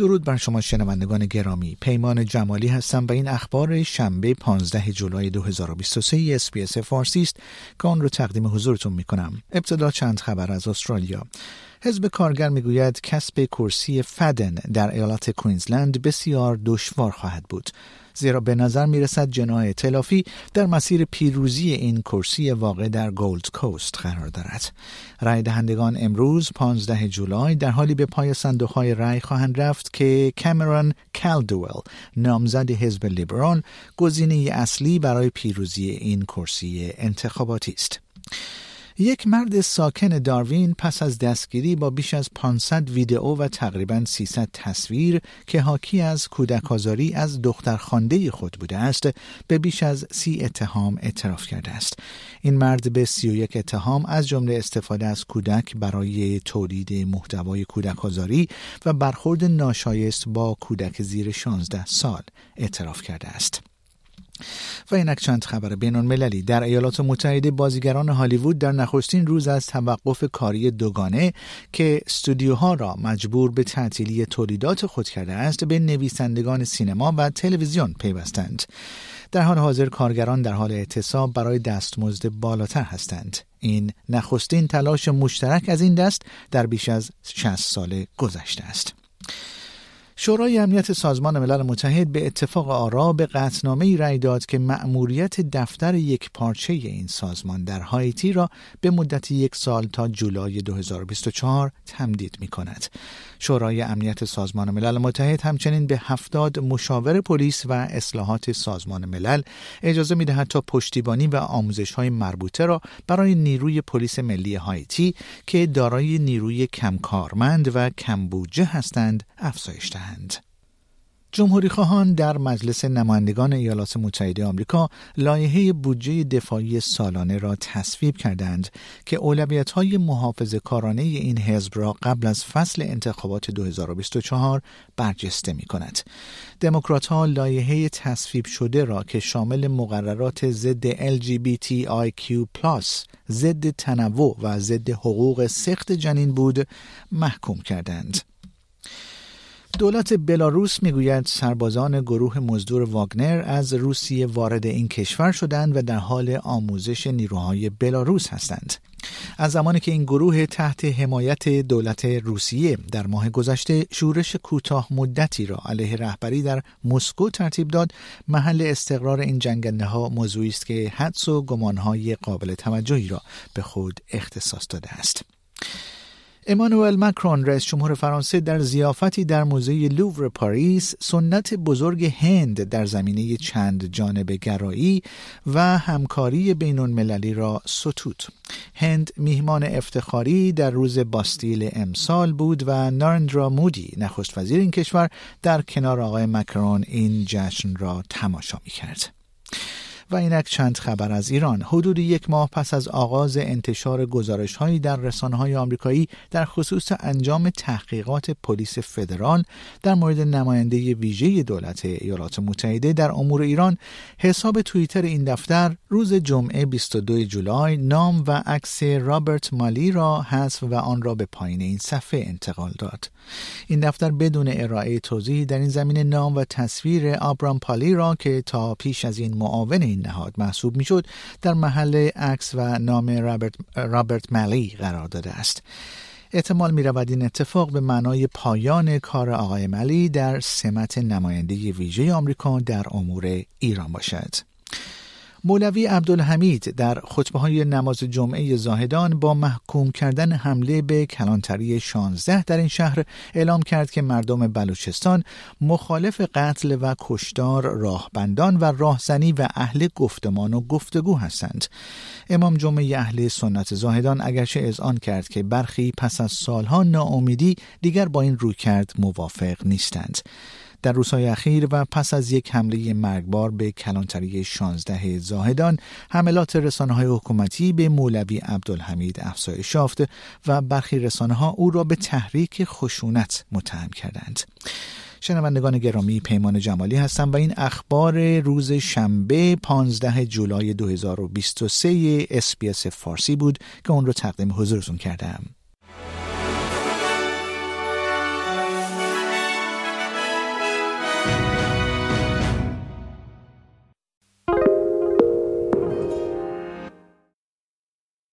درود بر شما شنوندگان گرامی. پیمان جمالی هستم و این اخبار شنبه 15 جولای 2023 اس بی اس فارسی است که آن رو تقدیم حضورتون می کنم ابتدا چند خبر از استرالیا. حزب کارگر می‌گوید کسب کرسی فدن در ایالت کوینزلند بسیار دشوار خواهد بود زیرا به نظر می رسد جناح ائتلافی در مسیر پیروزی این کرسی واقع در گولد کوست قرار دارد. رای دهندگان امروز 15 جولای در حالی به پای صندوق های رای خواهند رفت که کامرون کالدوئل نامزد حزب لیبرال گزینه اصلی برای پیروزی این کرسی انتخاباتی است. یک مرد ساکن داروین پس از دستگیری با بیش از 500 ویدئو و تقریبا 300 تصویر که حاکی از کودک از دختر خانده خود بوده است به بیش از سی اتهام اعتراف کرده است. این مرد به 31 اتهام از جمله استفاده از کودک برای تولید محتوای کودک و برخورد ناشایست با کودک زیر 16 سال اعتراف کرده است. و اینک چند خبر بین المللی در ایالات متحده بازیگران هالیوود در نخستین روز از توقف کاری دوگانه که استودیوها را مجبور به تعطیلی تولیدات خود کرده است به نویسندگان سینما و تلویزیون پیوستند. در حال حاضر کارگران در حال اعتصاب برای دستمزد بالاتر هستند. این نخستین تلاش مشترک از این دست در بیش از 60 سال گذشته است. شورای امنیت سازمان ملل متحد به اتفاق آرا به قطنامه ای رأی داد که مأموریت دفتر یک پارچه این سازمان در هایتی را به مدت یک سال تا جولای 2024 تمدید می کند. شورای امنیت سازمان ملل متحد همچنین به هفتاد مشاور پلیس و اصلاحات سازمان ملل اجازه می دهد تا پشتیبانی و آموزش های مربوطه را برای نیروی پلیس ملی هایتی که دارای نیروی کمکارمند و کمبودجه هستند افزایش دهند. جمهوری خواهان در مجلس نمایندگان ایالات متحده آمریکا لایحه بودجه دفاعی سالانه را تصویب کردند که اولویت های محافظ این حزب را قبل از فصل انتخابات 2024 برجسته می کند. لایحه تصویب شده را که شامل مقررات ضد LGBTIQ+, ضد تنوع و ضد حقوق سخت جنین بود محکوم کردند. دولت بلاروس می‌گوید سربازان گروه مزدور واگنر از روسیه وارد این کشور شدند و در حال آموزش نیروهای بلاروس هستند. از زمانی که این گروه تحت حمایت دولت روسیه در ماه گذشته شورش کوتاه مدتی را علیه رهبری در مسکو ترتیب داد محل استقرار این جنگنده ها موضوعی است که حدس و گمانهای قابل توجهی را به خود اختصاص داده است امانوئل مکرون رئیس جمهور فرانسه در زیافتی در موزه لوور پاریس سنت بزرگ هند در زمینه چند جانب گرایی و همکاری بین المللی را ستود. هند میهمان افتخاری در روز باستیل امسال بود و نارندرا مودی نخست وزیر این کشور در کنار آقای مکرون این جشن را تماشا می کرد. و اینک چند خبر از ایران. حدود یک ماه پس از آغاز انتشار گزارش هایی در رسانه های آمریکایی در خصوص انجام تحقیقات پلیس فدرال در مورد نماینده ویژه دولت ایالات متحده در امور ایران حساب توییتر این دفتر روز جمعه 22 جولای نام و عکس رابرت مالی را حذف و آن را به پایین این صفحه انتقال داد. این دفتر بدون ارائه توضیحی در این زمینه نام و تصویر آبرام پالی را که تا پیش از این معاون این نهاد محسوب می‌شد در محل عکس و نام رابرت, رابرت ملی قرار داده است احتمال می رود این اتفاق به معنای پایان کار آقای ملی در سمت نماینده ویژه آمریکا در امور ایران باشد. مولوی عبدالحمید در خطبه های نماز جمعه زاهدان با محکوم کردن حمله به کلانتری 16 در این شهر اعلام کرد که مردم بلوچستان مخالف قتل و کشتار راهبندان و راهزنی و اهل گفتمان و گفتگو هستند. امام جمعه اهل سنت زاهدان اگرچه اذعان کرد که برخی پس از سالها ناامیدی دیگر با این رویکرد موافق نیستند. در روزهای اخیر و پس از یک حمله مرگبار به کلانتری 16 زاهدان حملات رسانه های حکومتی به مولوی عبدالحمید افزایش یافت و برخی رسانه ها او را به تحریک خشونت متهم کردند. شنوندگان گرامی پیمان جمالی هستم و این اخبار روز شنبه 15 جولای 2023 اسپیس فارسی بود که اون رو تقدیم حضورتون کردم.